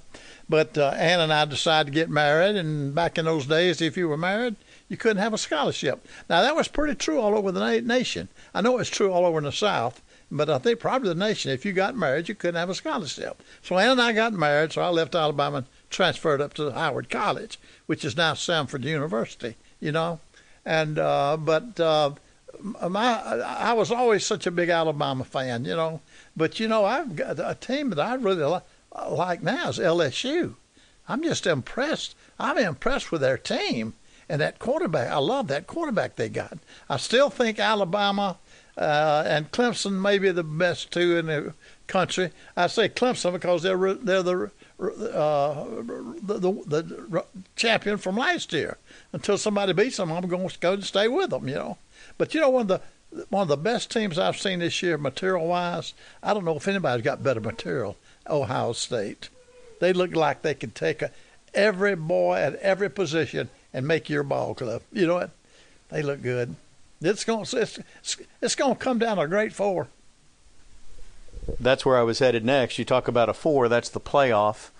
but uh, Ann and I decided to get married, and back in those days, if you were married, you couldn't have a scholarship. Now that was pretty true all over the nation. I know it's true all over in the South but I think probably the nation, if you got married, you couldn't have a scholarship. So Ann and I got married, so I left Alabama and transferred up to Howard College, which is now Samford University, you know. And uh, but uh, my I was always such a big Alabama fan, you know. But you know, I've got a team that I really li- like now is LSU. I'm just impressed. I'm impressed with their team and that quarterback. I love that quarterback they got. I still think Alabama uh, and Clemson may be the best two in the country. I say Clemson because they're they're the uh, the, the, the champion from last year. Until somebody beats them, I'm going to go and stay with them. You know, but you know one of the one of the best teams I've seen this year, material wise. I don't know if anybody's got better material. Ohio State. They look like they could take a, every boy at every position and make your ball club. You know what? They look good. It's going it's, it's going to come down a great four. That's where I was headed next. You talk about a four. That's the playoff.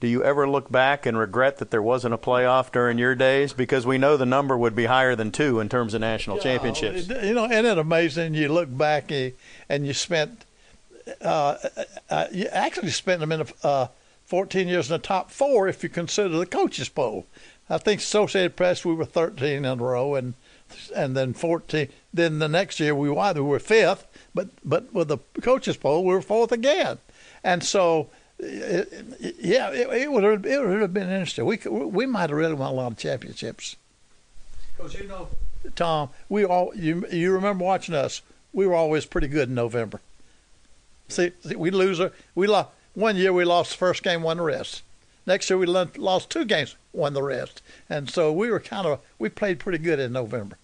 Do you ever look back and regret that there wasn't a playoff during your days? Because we know the number would be higher than two in terms of national championships. You know, isn't it amazing? You look back and you spent, uh, uh, you actually spent them in a, uh, 14 years in the top four if you consider the coaches poll. I think Associated Press we were 13 in a row, and and then 14. Then the next year we won. We were fifth, but but with the coaches poll we were fourth again, and so. It, yeah, it, it, would have, it would have been interesting. We we might have really won a lot of championships. Because you know, Tom, we all you you remember watching us. We were always pretty good in November. See, see we lose. We lost one year. We lost the first game, won the rest. Next year we lost two games, won the rest, and so we were kind of we played pretty good in November.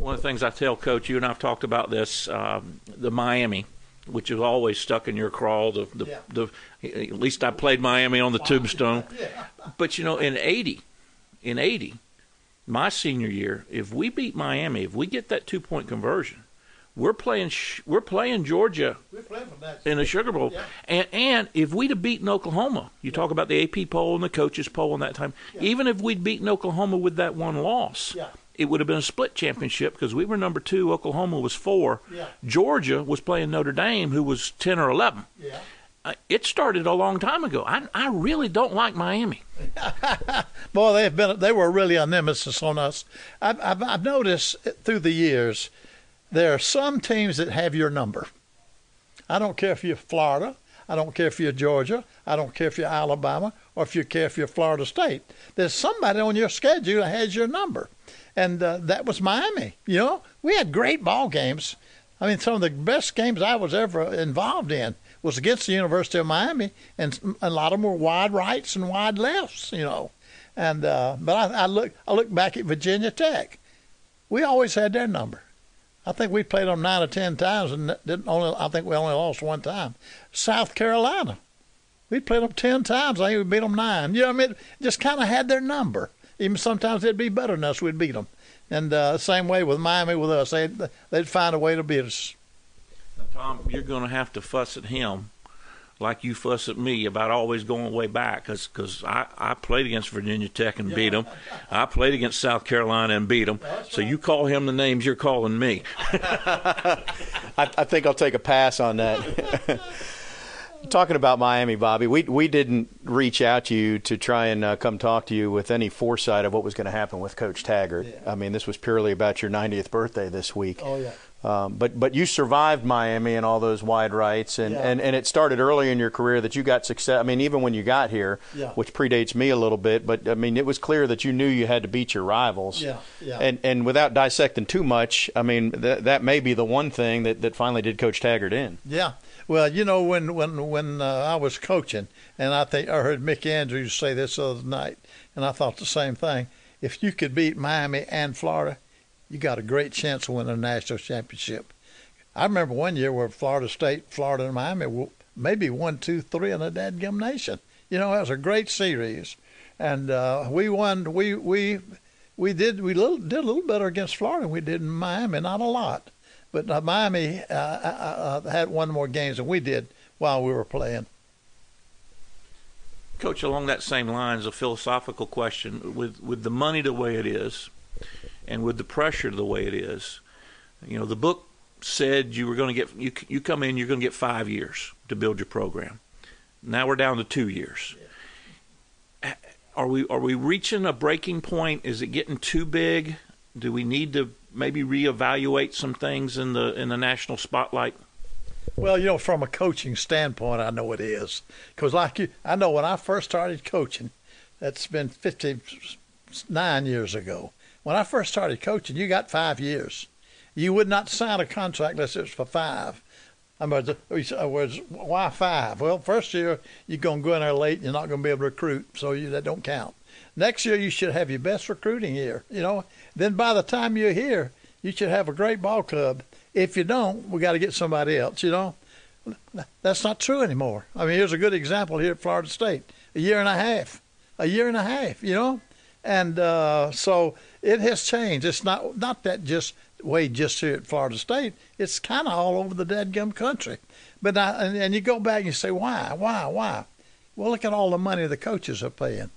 One of the things I tell Coach, you and I've talked about this, um, the Miami, which is always stuck in your crawl. The, the, yeah. the, at least I played Miami on the Tombstone. Yeah. But you know, in '80, in '80, my senior year, if we beat Miami, if we get that two point conversion, we're playing we're playing Georgia playing in the Sugar Bowl, yeah. and and if we'd have beaten Oklahoma, you yeah. talk about the AP poll and the coaches poll in that time. Yeah. Even if we'd beaten Oklahoma with that one loss, it would have been a split championship because we were number two. Oklahoma was four. Yeah. Georgia was playing Notre Dame, who was ten or eleven. Yeah. uh, it started a long time ago. I, I really don't like Miami. Boy, they've been they were really a nemesis on us. I've, I've, I've noticed through the years there are some teams that have your number. I don't care if you're Florida. I don't care if you're Georgia. I don't care if you're Alabama or if you care if you're Florida State. There's somebody on your schedule that has your number, and uh, that was Miami. You know, we had great ball games. I mean, some of the best games I was ever involved in was against the University of Miami, and a lot of them were wide rights and wide lefts. You know, and uh, but I, I look I look back at Virginia Tech. We always had their number. I think we played them nine or ten times, and didn't only. I think we only lost one time. South Carolina, we'd played them ten times. I think we beat them nine. You know, what I mean, just kind of had their number. Even sometimes they'd be better than us. We'd beat them. And uh, same way with Miami with us, they'd they'd find a way to beat us. Tom, you're going to have to fuss at him like you fuss at me about always going way back because cause I, I played against Virginia Tech and beat them. I played against South Carolina and beat them. So you call him the names you're calling me. I, I think I'll take a pass on that. Talking about Miami, Bobby, we we didn't reach out to you to try and uh, come talk to you with any foresight of what was going to happen with Coach Taggart. Yeah. I mean, this was purely about your 90th birthday this week. Oh yeah. Um, but but you survived Miami and all those wide rights, and, yeah. and, and it started early in your career that you got success. I mean, even when you got here, yeah. which predates me a little bit, but I mean, it was clear that you knew you had to beat your rivals. Yeah, yeah. And and without dissecting too much, I mean, that that may be the one thing that, that finally did Coach Taggart in. Yeah. Well, you know, when when when uh, I was coaching, and I think I heard Mick Andrews say this the other night, and I thought the same thing. If you could beat Miami and Florida, you got a great chance of winning a national championship. I remember one year where Florida State, Florida, and Miami maybe one, two, three in a dadgum nation. You know, that was a great series, and uh, we won. We we we did we little, did a little better against Florida than we did in Miami, not a lot, but uh, Miami uh, uh, uh, had one more games than we did while we were playing. Coach, along that same lines, a philosophical question: with with the money the way it is, and with the pressure the way it is, you know, the book said you were going to get you you come in, you're going to get five years to build your program. Now we're down to two years. Are we are we reaching a breaking point? Is it getting too big? Do we need to maybe reevaluate some things in the in the national spotlight? Well, you know, from a coaching standpoint, I know it is because, like you, I know when I first started coaching, that's been fifty nine years ago. When I first started coaching, you got five years. You would not sign a contract unless it was for five. I mean, was why five? Well, first year you're to go in there late. And you're not to be able to recruit, so you, that don't count. Next year you should have your best recruiting year. You know, then by the time you're here, you should have a great ball club. If you don't, we got to get somebody else. You know, that's not true anymore. I mean, here's a good example here at Florida State. A year and a half, a year and a half. You know, and uh, so it has changed. It's not not that just way just here at Florida State. It's kind of all over the dead gum country. But I, and, and you go back and you say, why, why, why? Well, look at all the money the coaches are paying.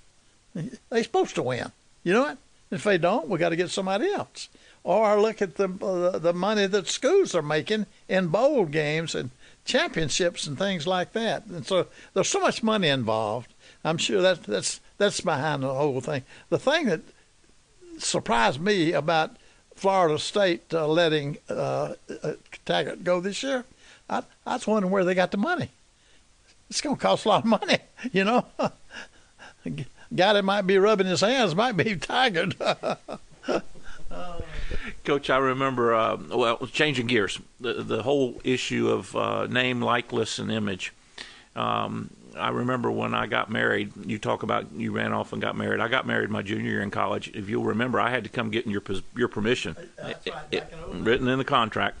They're supposed to win. You know what? If they don't, we got to get somebody else. Or look at the uh, the money that schools are making in bowl games and championships and things like that. And so there's so much money involved. I'm sure that that's that's behind the whole thing. The thing that surprised me about Florida State uh, letting uh, uh, Taggart go this year, I, I was wondering where they got the money. It's going to cost a lot of money, you know. Guy that might be rubbing his hands might be Taggart. Coach, I remember, uh, well, changing gears, the, the whole issue of uh, name, likeness, and image. Um, I remember when I got married. You talk about you ran off and got married. I got married my junior year in college. If you'll remember, I had to come get your your permission, right, it, it, written in the contract.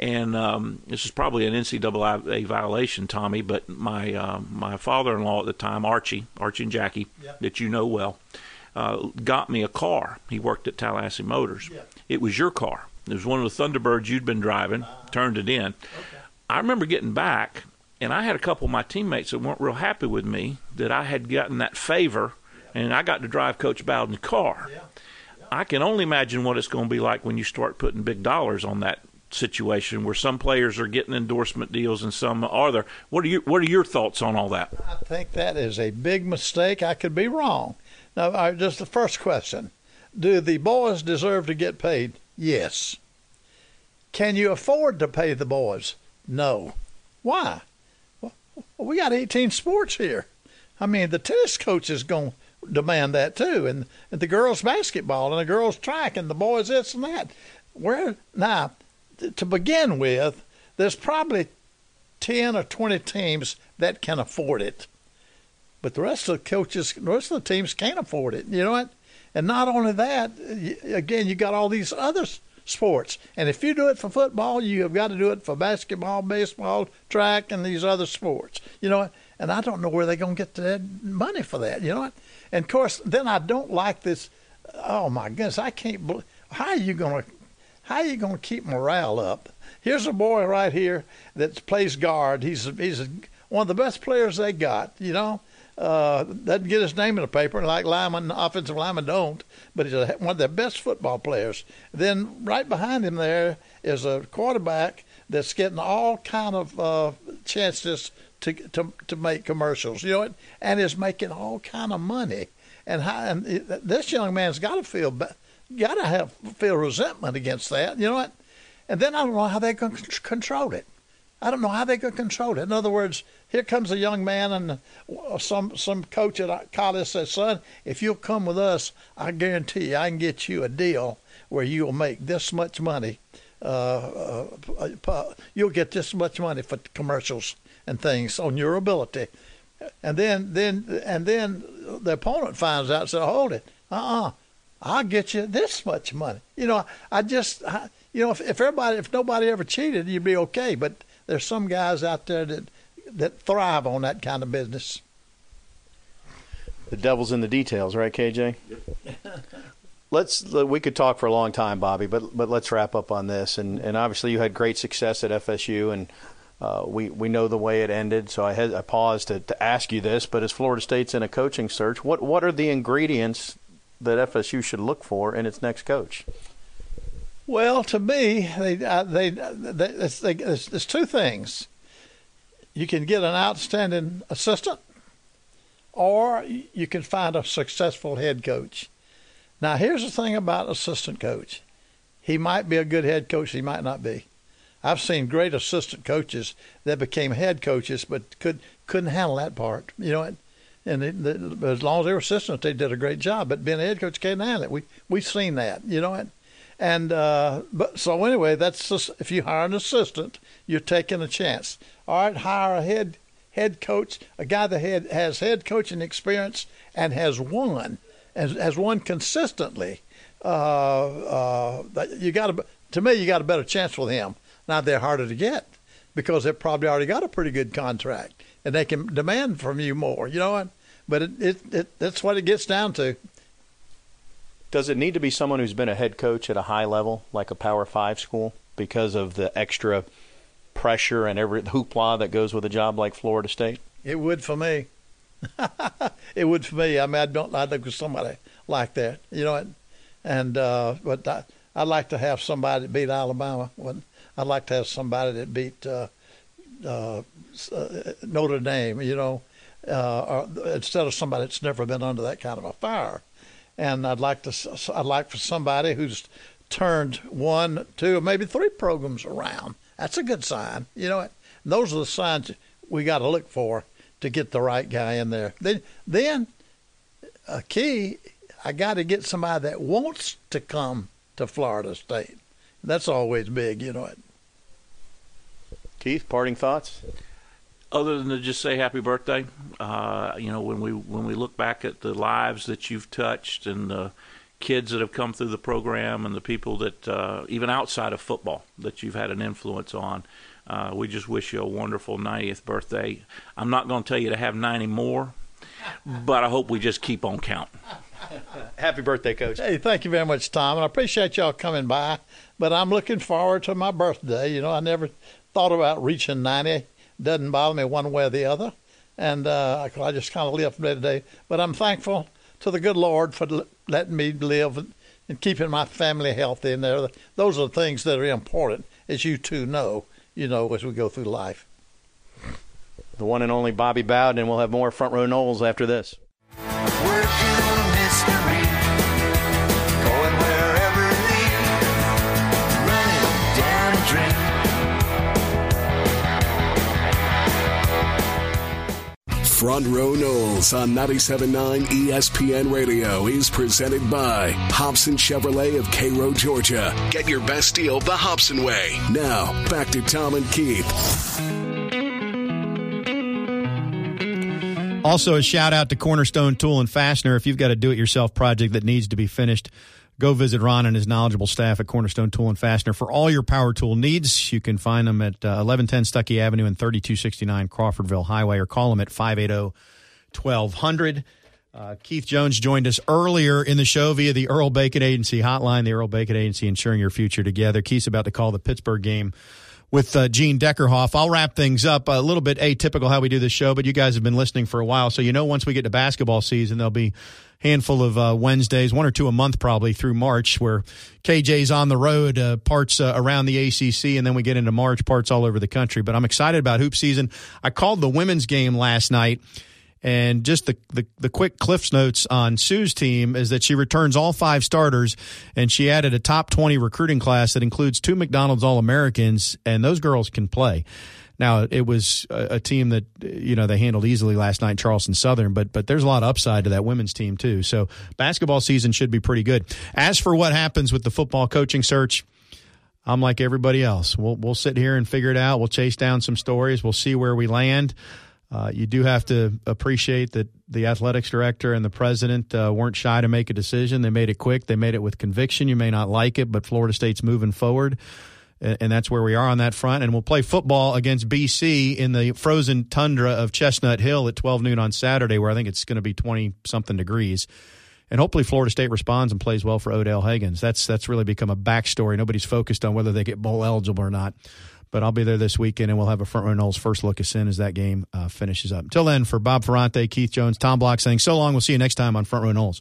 And um, this is probably an NCAA violation, Tommy. But my uh, my father-in-law at the time, Archie, Archie and Jackie, yep. that you know well, uh, got me a car. He worked at Tallahassee Motors. Yep. It was your car. It was one of the Thunderbirds you'd been driving. Uh, turned it in. Okay. I remember getting back and I had a couple of my teammates that weren't real happy with me that I had gotten that favor, and I got to drive Coach Bowden's car. Yeah. I can only imagine what it's going to be like when you start putting big dollars on that situation where some players are getting endorsement deals and some are there. What are your What are your thoughts on all that? I think that is a big mistake. I could be wrong. Now, just the first question: Do the boys deserve to get paid? Yes. Can you afford to pay the boys? No. Why? We got 18 sports here. I mean, the tennis coach is going to demand that too, and, and the girls' basketball and the girls' track and the boys' this and that. Where now, to begin with, there's probably 10 or 20 teams that can afford it. But the rest of the coaches, the rest of the teams can't afford it. You know what? And not only that, again, you got all these other sports. And if you do it for football, you have got to do it for basketball, baseball, track, and these other sports. You know, and I don't know where they're going to get the money for that. You know? And of course, then I don't like this. Oh my goodness, I can't believe. How are you going to? How are you going to keep morale up? Here's a boy right here that plays guard. He's he's one of the best players they got. You know, uh, doesn't get his name in the paper like linemen, offensive linemen don't, but he's a, one of the best football players. Then right behind him there is a quarterback that's getting all kind of uh, chances to, to to make commercials, you know, and is making all kind of money. And, how, and this young man's got to feel got to have feel resentment against that, you know what? And then I don't know how they can control it. I don't know how they can control it. In other words, here comes a young man, and some some coach at college says, "Son, if you'll come with us, I guarantee you, I can get you a deal where you'll make this much money. Uh, uh, you'll get this much money for commercials and things on your ability." And then then and then the opponent finds out, so hold it, uh-uh, I'll get you this much money. You know, I just, I, you know, if, if everybody, if nobody ever cheated, you'd be okay. But there's some guys out there that that thrive on that kind of business. The devil's in the details, right, KJ? Yep. let's we could talk for a long time, Bobby, but but let's wrap up on this. And and obviously you had great success at FSU, and uh, we we know the way it ended. So I had I paused to, to ask you this, but as Florida State's in a coaching search, what what are the ingredients that FSU should look for in its next coach? Well, to me, they uh, they, they, they there's, there's two things. You can get an outstanding assistant, or you can find a successful head coach. Now, here's the thing about assistant coach. He might be a good head coach, he might not be. I've seen great assistant coaches that became head coaches, but could couldn't handle that part. You know, and they, they, as long as they were assistants, they did a great job. But being a head coach can't handle it. We we've seen that, you know. And, uh, but so anyway, that's just, if you hire an assistant, you're taking a chance. All right, hire a head head coach, a guy that had, has head coaching experience and has won, and has won consistently. Uh, uh, you got to me, you got a better chance with him. Now they're harder to get because they've probably already got a pretty good contract and they can demand from you more. You know what? But it, it, it that's what it gets down to. Does it need to be someone who's been a head coach at a high level, like a Power Five school, because of the extra pressure and every hoopla that goes with a job like Florida State? It would for me. it would for me. I mean, I don't. I for somebody like that, you know. And uh, but I, I'd like to have somebody that beat Alabama. I'd like to have somebody that beat uh, uh, uh, Notre Dame, you know, uh, or, instead of somebody that's never been under that kind of a fire. And I'd like to, I'd like for somebody who's turned one, two, maybe three programs around. That's a good sign, you know. Those are the signs we got to look for to get the right guy in there. Then, then a key, I got to get somebody that wants to come to Florida State. That's always big, you know. It. Keith, parting thoughts? Other than to just say happy birthday, uh, you know, when we when we look back at the lives that you've touched and the kids that have come through the program and the people that uh, even outside of football that you've had an influence on, uh, we just wish you a wonderful 90th birthday. I'm not going to tell you to have 90 more, but I hope we just keep on counting. Happy birthday, Coach. Hey, thank you very much, Tom. And I appreciate y'all coming by. But I'm looking forward to my birthday. You know, I never thought about reaching 90. Doesn't bother me one way or the other. And uh, I just kind of live from day to day. But I'm thankful to the good Lord for letting me live and keeping my family healthy. And there, those are the things that are important. as you two know, you know, as we go through life. The one and only Bobby Bowden, we'll have more front row Noles after this. Front Row Noles on 97.9 ESPN Radio is presented by Hobson Chevrolet of Cairo, Georgia. Get your best deal the Hobson way. Now, back to Tom and Keith. Also, a shout out to Cornerstone Tool and Fastener. If you've got a do it yourself project that needs to be finished, go visit Ron and his knowledgeable staff at Cornerstone Tool and Fastener for all your power tool needs. You can find them at uh, 1110 Stuckey Avenue and 3269 Crawfordville Highway or call them at 580 1200. Uh, Keith Jones joined us earlier in the show via the Earl Bacon Agency hotline, the Earl Bacon Agency ensuring your future together. Keith's about to call the Pittsburgh game with uh, Gene Deckerhoff. I'll wrap things up a little bit atypical how we do this show, but you guys have been listening for a while, so you know once we get to basketball season, there'll be handful of uh, Wednesdays, one or two a month probably through March, where KJ's on the road, uh, parts uh, around the ACC, and then we get into March, parts all over the country. But I'm excited about hoop season. I called the women's game last night. And just the, the, the quick Cliffs notes on Sue's team is that she returns all five starters, and she added a top 20 recruiting class that includes two McDonald's All Americans, and those girls can play. Now it was a, a, team that you know they handled easily last night, Charleston Southern, but but there's a lot of upside to that women's team too. So basketball season should be pretty good. As for what happens with the football coaching search, I'm like everybody else. We'll we'll sit here and figure it out. We'll chase down some stories. We'll see where we land. Uh, you do have to appreciate that the athletics director and the president uh, weren't shy to make a decision. They made it quick. They made it with conviction. You may not like it, but Florida State's moving forward and that's where we are on that front. And we'll play football against BC in the frozen tundra of Chestnut Hill at 12 noon on Saturday, where I think it's going to be 20 something degrees. And hopefully Florida State responds and plays well for Odell Haggins. That's that's really become a backstory. Nobody's focused on whether they get bowl eligible or not. But I'll be there this weekend, and we'll have a front row Noles first look as soon as that game uh, finishes up. Until then, for Bob Ferrante, Keith Jones, Tom Block saying so long. We'll see you next time on Front Row Noles.